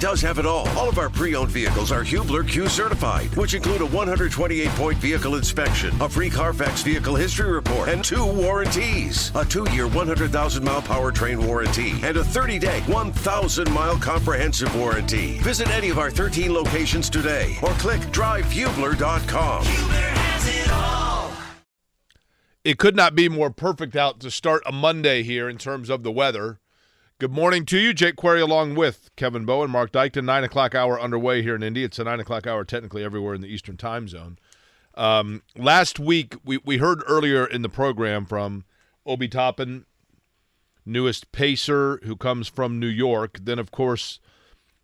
does have it all. All of our pre-owned vehicles are Hubler Q certified, which include a 128-point vehicle inspection, a free Carfax vehicle history report, and two warranties. A two-year 100,000-mile powertrain warranty and a 30-day 1,000-mile comprehensive warranty. Visit any of our 13 locations today or click drivehubler.com. Hubler has it all. It could not be more perfect out to start a Monday here in terms of the weather. Good morning to you, Jake Query, along with Kevin Bowen, Mark Dykton. Nine o'clock hour underway here in Indy. It's a nine o'clock hour technically everywhere in the Eastern Time Zone. Um, last week we we heard earlier in the program from Obi Toppin, newest pacer who comes from New York. Then of course,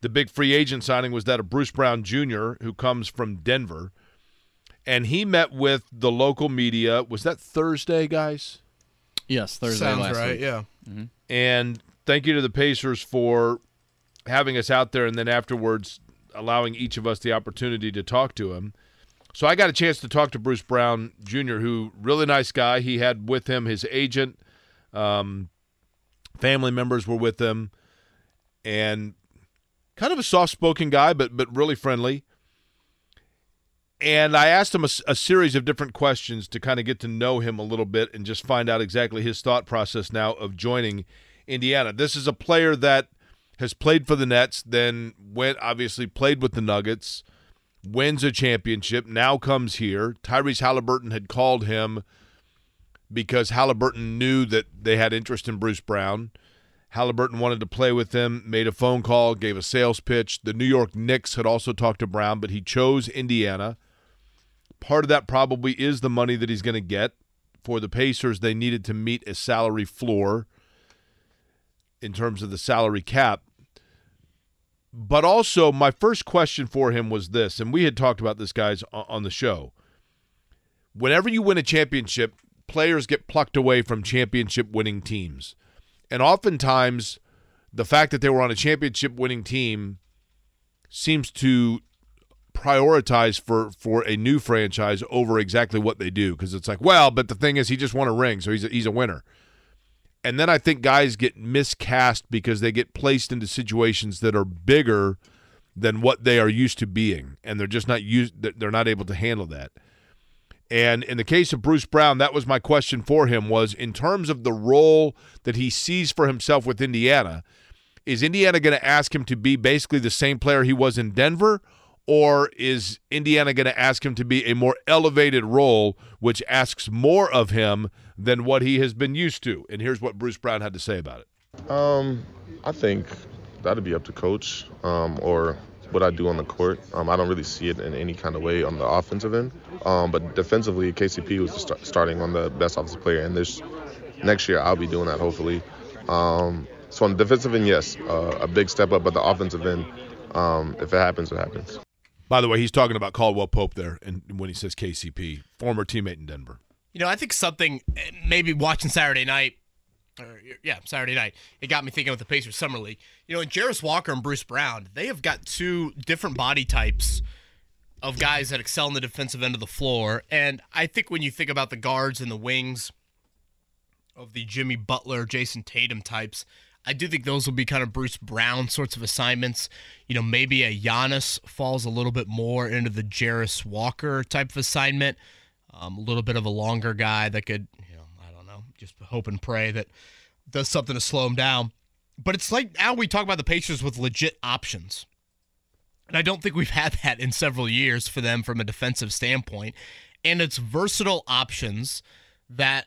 the big free agent signing was that of Bruce Brown Jr., who comes from Denver, and he met with the local media. Was that Thursday, guys? Yes, Thursday Sounds last right. week. Yeah. And thank you to the Pacers for having us out there and then afterwards allowing each of us the opportunity to talk to him. So I got a chance to talk to Bruce Brown Jr., who really nice guy. He had with him his agent, um, family members were with him, and kind of a soft-spoken guy, but but really friendly. And I asked him a series of different questions to kind of get to know him a little bit and just find out exactly his thought process now of joining Indiana. This is a player that has played for the Nets, then went obviously played with the Nuggets, wins a championship, now comes here. Tyrese Haliburton had called him because Haliburton knew that they had interest in Bruce Brown. Haliburton wanted to play with him, made a phone call, gave a sales pitch. The New York Knicks had also talked to Brown, but he chose Indiana. Part of that probably is the money that he's going to get. For the Pacers, they needed to meet a salary floor in terms of the salary cap. But also, my first question for him was this, and we had talked about this, guys, on the show. Whenever you win a championship, players get plucked away from championship winning teams. And oftentimes, the fact that they were on a championship winning team seems to prioritize for for a new franchise over exactly what they do because it's like, well, but the thing is, he just won a ring, so he's a, he's a winner. And then I think guys get miscast because they get placed into situations that are bigger than what they are used to being, and they're just not used. They're not able to handle that. And in the case of Bruce Brown, that was my question for him was in terms of the role that he sees for himself with Indiana, is Indiana going to ask him to be basically the same player he was in Denver or is Indiana going to ask him to be a more elevated role which asks more of him than what he has been used to? And here's what Bruce Brown had to say about it. Um, I think that'd be up to coach um, or what I do on the court. Um, I don't really see it in any kind of way on the offensive end. Um, but defensively, KCP was start, starting on the best offensive player, and this next year I'll be doing that hopefully. Um, so on the defensive end, yes, uh, a big step up, but the offensive end, um, if it happens, it happens. By the way, he's talking about Caldwell Pope there, and when he says KCP, former teammate in Denver. You know, I think something maybe watching Saturday night, or yeah, Saturday night, it got me thinking with the Pacers Summer League. You know, and Jarace Walker and Bruce Brown, they have got two different body types of guys that excel in the defensive end of the floor. And I think when you think about the guards and the wings of the Jimmy Butler, Jayson Tatum types, I do think those will be kind of Bruce Brown sorts of assignments. You know, maybe a Giannis falls a little bit more into the Jarace Walker type of assignment. Um, a little bit of a longer guy that could, you know, I don't know, just hope and pray that does something to slow him down. But it's like now we talk about the Pacers with legit options. And I don't think we've had that in several years for them from a defensive standpoint. And it's versatile options that,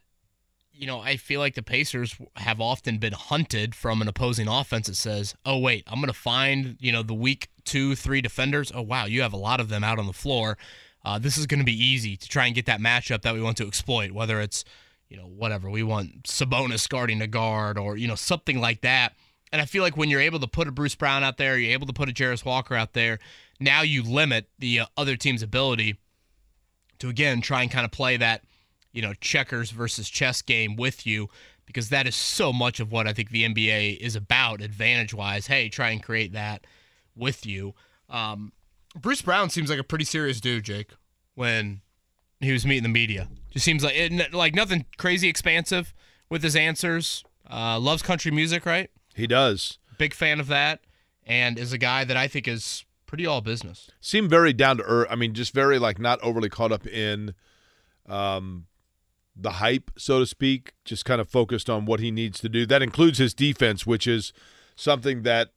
you know, I feel like the Pacers have often been hunted from an opposing offense that says, oh, wait, I'm going to find, you know, the weak two, three defenders. Oh, wow, you have a lot of them out on the floor. Uh, this is going to be easy to try and get that matchup that we want to exploit, whether it's, you know, whatever. We want Sabonis guarding a guard or, you know, something like that. And I feel like when you're able to put a Bruce Brown out there, you're able to put a Jarace Walker out there, now you limit the uh, other team's ability to, again, try and kind of play that, you know, checkers versus chess game with you because that is so much of what I think the NBA is about, advantage wise. Hey, try and create that with you. Um, Bruce Brown seems like a pretty serious dude, Jake, when he was meeting the media. Just seems like it, like nothing crazy expansive with his answers. Uh, loves country music, right? He does. Big fan of that. and is a guy that I think is pretty all business. Seemed very down to earth. I mean, just very like not overly caught up in um, the hype, so to speak. Just kind of focused on what he needs to do. That includes his defense, which is something that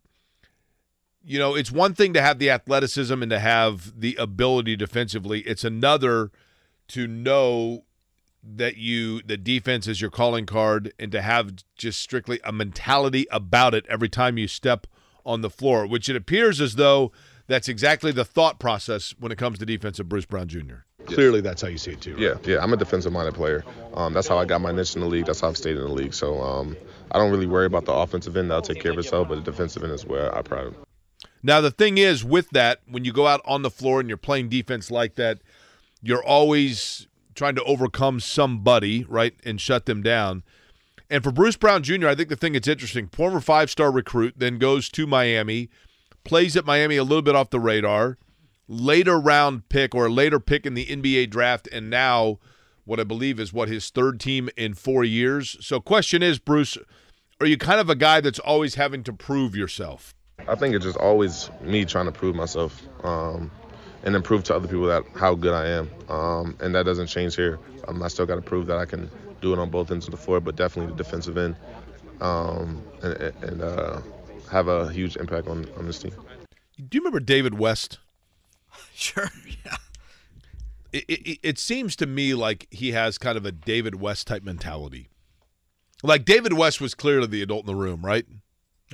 you know, it's one thing to have the athleticism and to have the ability defensively. It's another to know that you the defense is your calling card and to have just strictly a mentality about it every time you step on the floor, which it appears as though that's exactly the thought process when it comes to defense of Bruce Brown Jr. Clearly, that's how you see it too. Right? Yeah, yeah. I'm a defensive-minded player. Um, that's how I got my niche in the league. That's how I've stayed in the league. So um, I don't really worry about the offensive end. That'll take care of itself. But the defensive end is where I pride. Now the thing is, with that, when you go out on the floor and you're playing defense like that, you're always trying to overcome somebody, right, and shut them down. And for Bruce Brown Jr., I think the thing that's interesting, former five-star recruit, then goes to Miami, plays at Miami a little bit off the radar, later round pick or a later pick in the NBA draft, and now what I believe is what his third team in four years. So, question is, Bruce, are you kind of a guy that's always having to prove yourself? I think it's just always me trying to prove myself um, and then prove to other people that how good I am, um, and that doesn't change here. Um, I still got to prove that I can do it on both ends of the floor, but definitely the defensive end, um, and, and uh, have a huge impact on on this team. Do you remember David West? Sure. Yeah. It, it, it seems to me like he has kind of a David West type mentality. Like David West was clearly the adult in the room, right?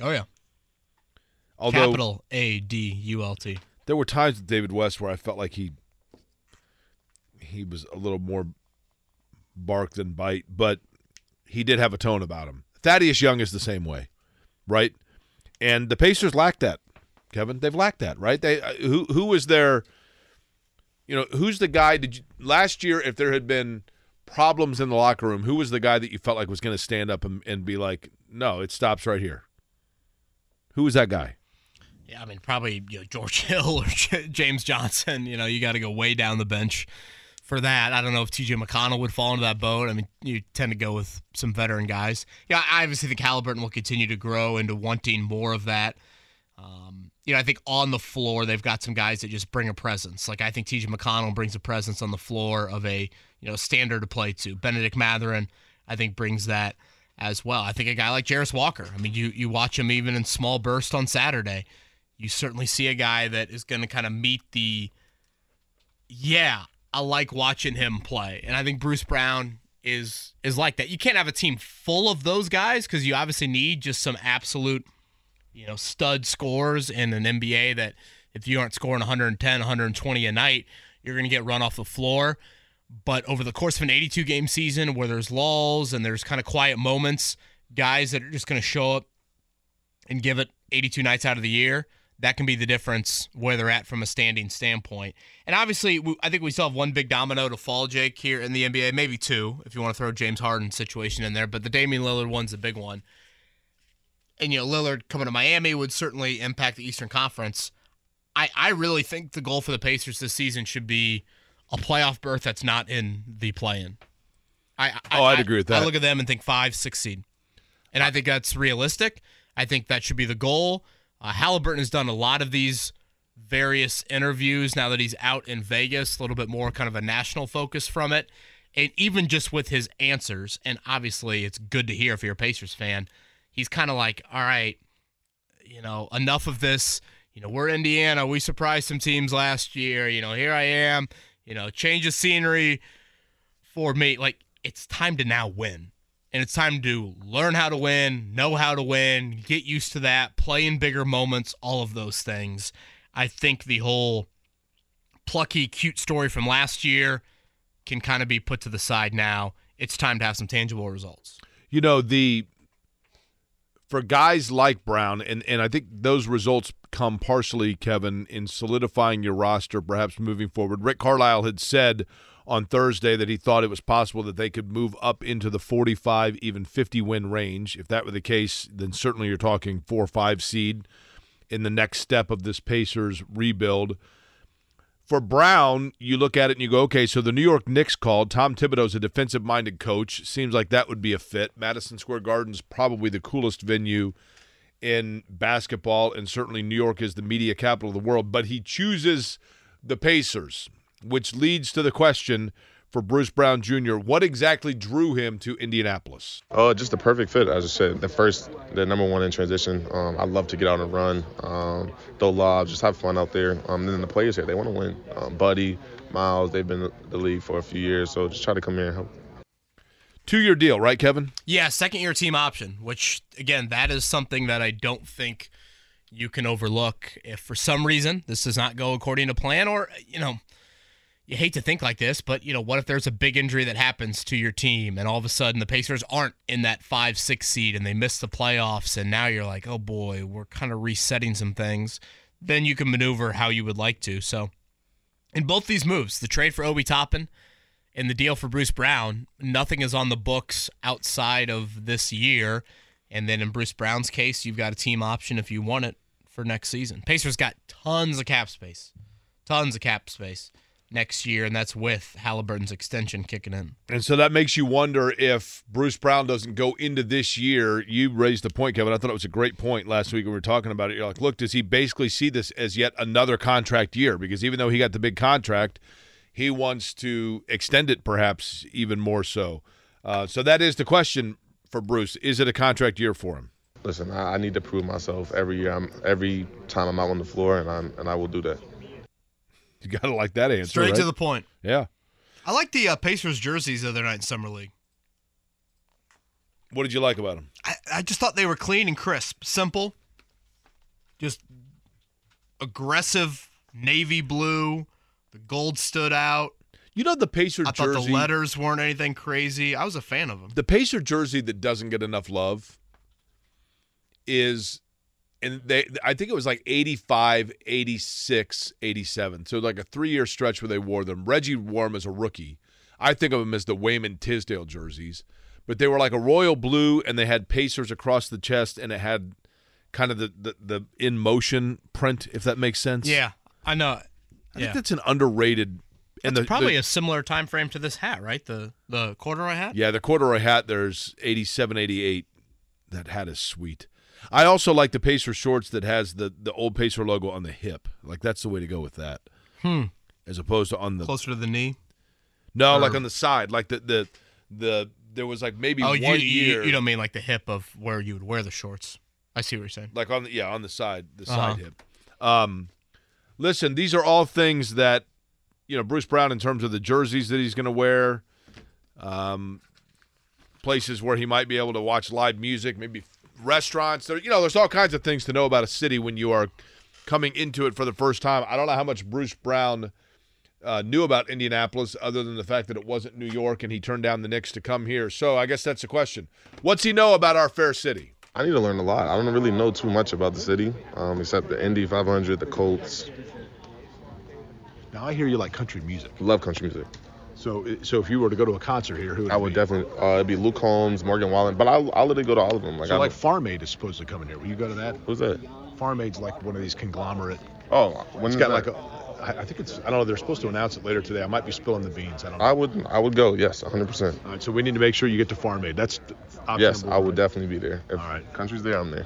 Oh yeah. Although Capital A D U L T. there were times with David West where I felt like he he was a little more bark than bite, but he did have a tone about him. Thaddeus Young is the same way, right? And the Pacers lack that, Kevin. They've lacked that, right? They uh, who who was their you know, who's the guy did you last year if there had been problems in the locker room, who was the guy that you felt like was going to stand up and, and be like, "No, it stops right here." Who was that guy? Yeah, I mean, probably you know, George Hill or James Johnson. You know, you got to go way down the bench for that. I don't know if TJ McConnell would fall into that boat. I mean, you tend to go with some veteran guys. Yeah, I obviously think Haliburton will continue to grow into wanting more of that. Um, you know, I think on the floor they've got some guys that just bring a presence. Like I think TJ McConnell brings a presence on the floor of a you know standard to play to. Bennedict Mathurin, I think, brings that as well. I think a guy like Jarace Walker. I mean, you you watch him even in small bursts on Saturday. You certainly see a guy that is going to kind of meet the. Yeah, I like watching him play, and I think Bruce Brown is is like that. You can't have a team full of those guys because you obviously need just some absolute, you know, stud scores in an NBA that if you aren't scoring 110, 120 a night, you're going to get run off the floor. But over the course of an 82 game season where there's lulls and there's kind of quiet moments, guys that are just going to show up and give it 82 nights out of the year, that can be the difference where they're at from a standing standpoint. And obviously, I think we still have one big domino to fall, Jake, here in the NBA, maybe two if you want to throw James Harden's situation in there, but the Damian Lillard one's a big one. And, you know, Lillard coming to Miami would certainly impact the Eastern Conference. I, I really think the goal for the Pacers this season should be a playoff berth that's not in the play-in. I, I Oh, I'd I- agree with that. I look at them and think five, six seed, and I think that's realistic. I think that should be the goal. Uh, Haliburton has done a lot of these various interviews now that he's out in Vegas, a little bit more kind of a national focus from it, and even just with his answers. And obviously, it's good to hear if you're a Pacers fan. He's kind of like, all right, you know, enough of this. You know, we're Indiana. We surprised some teams last year. You know, here I am. You know, change of scenery for me. Like, it's time to now win. And it's time to learn how to win, know how to win, get used to that, play in bigger moments, all of those things. I think the whole plucky, cute story from last year can kind of be put to the side now. It's time to have some tangible results. You know, the for guys like Brown, and, and I think those results come partially, Kevin, in solidifying your roster, perhaps moving forward. Rick Carlisle had said on Thursday that he thought it was possible that they could move up into the 45, even 50 win range. If that were the case, then certainly you're talking four or five seed in the next step of this Pacers rebuild. For Brown, you look at it and you go, okay, so the New York Knicks called. Tom Thibodeau's a defensive minded coach. Seems like that would be a fit. Madison Square Garden's probably the coolest venue in basketball, and certainly New York is the media capital of the world. But he chooses the Pacers, which leads to the question for Bruce Brown Jr. What exactly drew him to Indianapolis? Oh, just the perfect fit. As I said, the first, the number one in transition. Um, I love to get out and run, um, throw lobs, just have fun out there. Um, and then the players here, they want to win. Um, Buddy, Miles, they've been in the league for a few years, so just try to come here and help. Two year deal, right, Kevin? Yeah, second year team option, which again, that is something that I don't think you can overlook. If for some reason this does not go according to plan, or you know, you hate to think like this, but you know, what if there's a big injury that happens to your team and all of a sudden the Pacers aren't in that five, six seed and they miss the playoffs and now you're like, oh boy, we're kind of resetting some things. Then you can maneuver how you would like to. So in both these moves, the trade for Obi Toppin and the deal for Bruce Brown, nothing is on the books outside of this year. And then in Bruce Brown's case, you've got a team option if you want it for next season. Pacers got tons of cap space. Tons of cap space next year, and that's with Haliburton's extension kicking in. And so that makes you wonder if Bruce Brown doesn't go into this year. You raised the point, Kevin. I thought it was a great point last week when we were talking about it. You're like, look, does he basically see this as yet another contract year? Because even though he got the big contract, he wants to extend it perhaps even more so. Uh, so that is the question for Bruce. Is it a contract year for him? Listen, I, I need to prove myself every year. I'm every time I'm out on the floor, and I'm and I will do that. You got to like that answer. Straight right? to the point. Yeah. I like the uh, Pacers jerseys the other night in Summer League. What did you like about them? I, I just thought they were clean and crisp, simple, just aggressive navy blue. The gold stood out. You know the Pacer I thought jersey. the letters weren't anything crazy. I was a fan of them. the Pacer jersey that doesn't get enough love is and they I think it was like 85, 86, 87. So like a 3-year stretch where they wore them. Reggie wore them as a rookie. I think of them as the Wayman Tisdale jerseys, but they were like a royal blue and they had Pacers across the chest and it had kind of the the, the in motion print if that makes sense. Yeah, I know. I think that's an underrated and That's the, probably the, a similar time frame to this hat, right? The the corduroy hat. Yeah, the corduroy hat, there's 87, 88. That hat is sweet. I also like the Pacer shorts that has the, the old Pacer logo on the hip. Like, that's the way to go with that. Hmm. As opposed to on the. Closer to the knee. No, or- like on the side. Like the. the, the there was like maybe Oh, one you, you year. you don't mean like the hip of where you would wear the shorts. I see what you're saying. like on the yeah on the side the Uh-huh. side hip. Um, listen, these are all things that you know Bruce Brown in terms of the jerseys that he's going to wear, um, places where he might be able to watch live music, maybe restaurants. There, you know, there's all kinds of things to know about a city when you are coming into it for the first time. I don't know how much Bruce Brown. Uh, knew about Indianapolis other than the fact that it wasn't New York and he turned down the Knicks to come here. So I guess that's the question. What's he know about our fair city? I need to learn a lot. I don't really know too much about the city, um, except the Indy 500, the Colts. Now I hear you like country music. Love country music. So, so if you were to go to a concert here, who would I would be? definitely. Uh, it'd be Luke Combs, Morgan Wallen, but I'll, I'll literally go to all of them. Like, So I like Farm Aid is supposed to come in here. Will you go to that? who's that? Farm Aid's like one of these conglomerate. Oh, when It's got that? like a. I think it's. I don't know. They're supposed to announce it later today. I might be spilling the beans. I don't know. I would, I would go. Yes, 100. percent All right. So we need to make sure you get to Farm Aid. That's Yes, I would definitely be there. If All right. country's there, I'm there.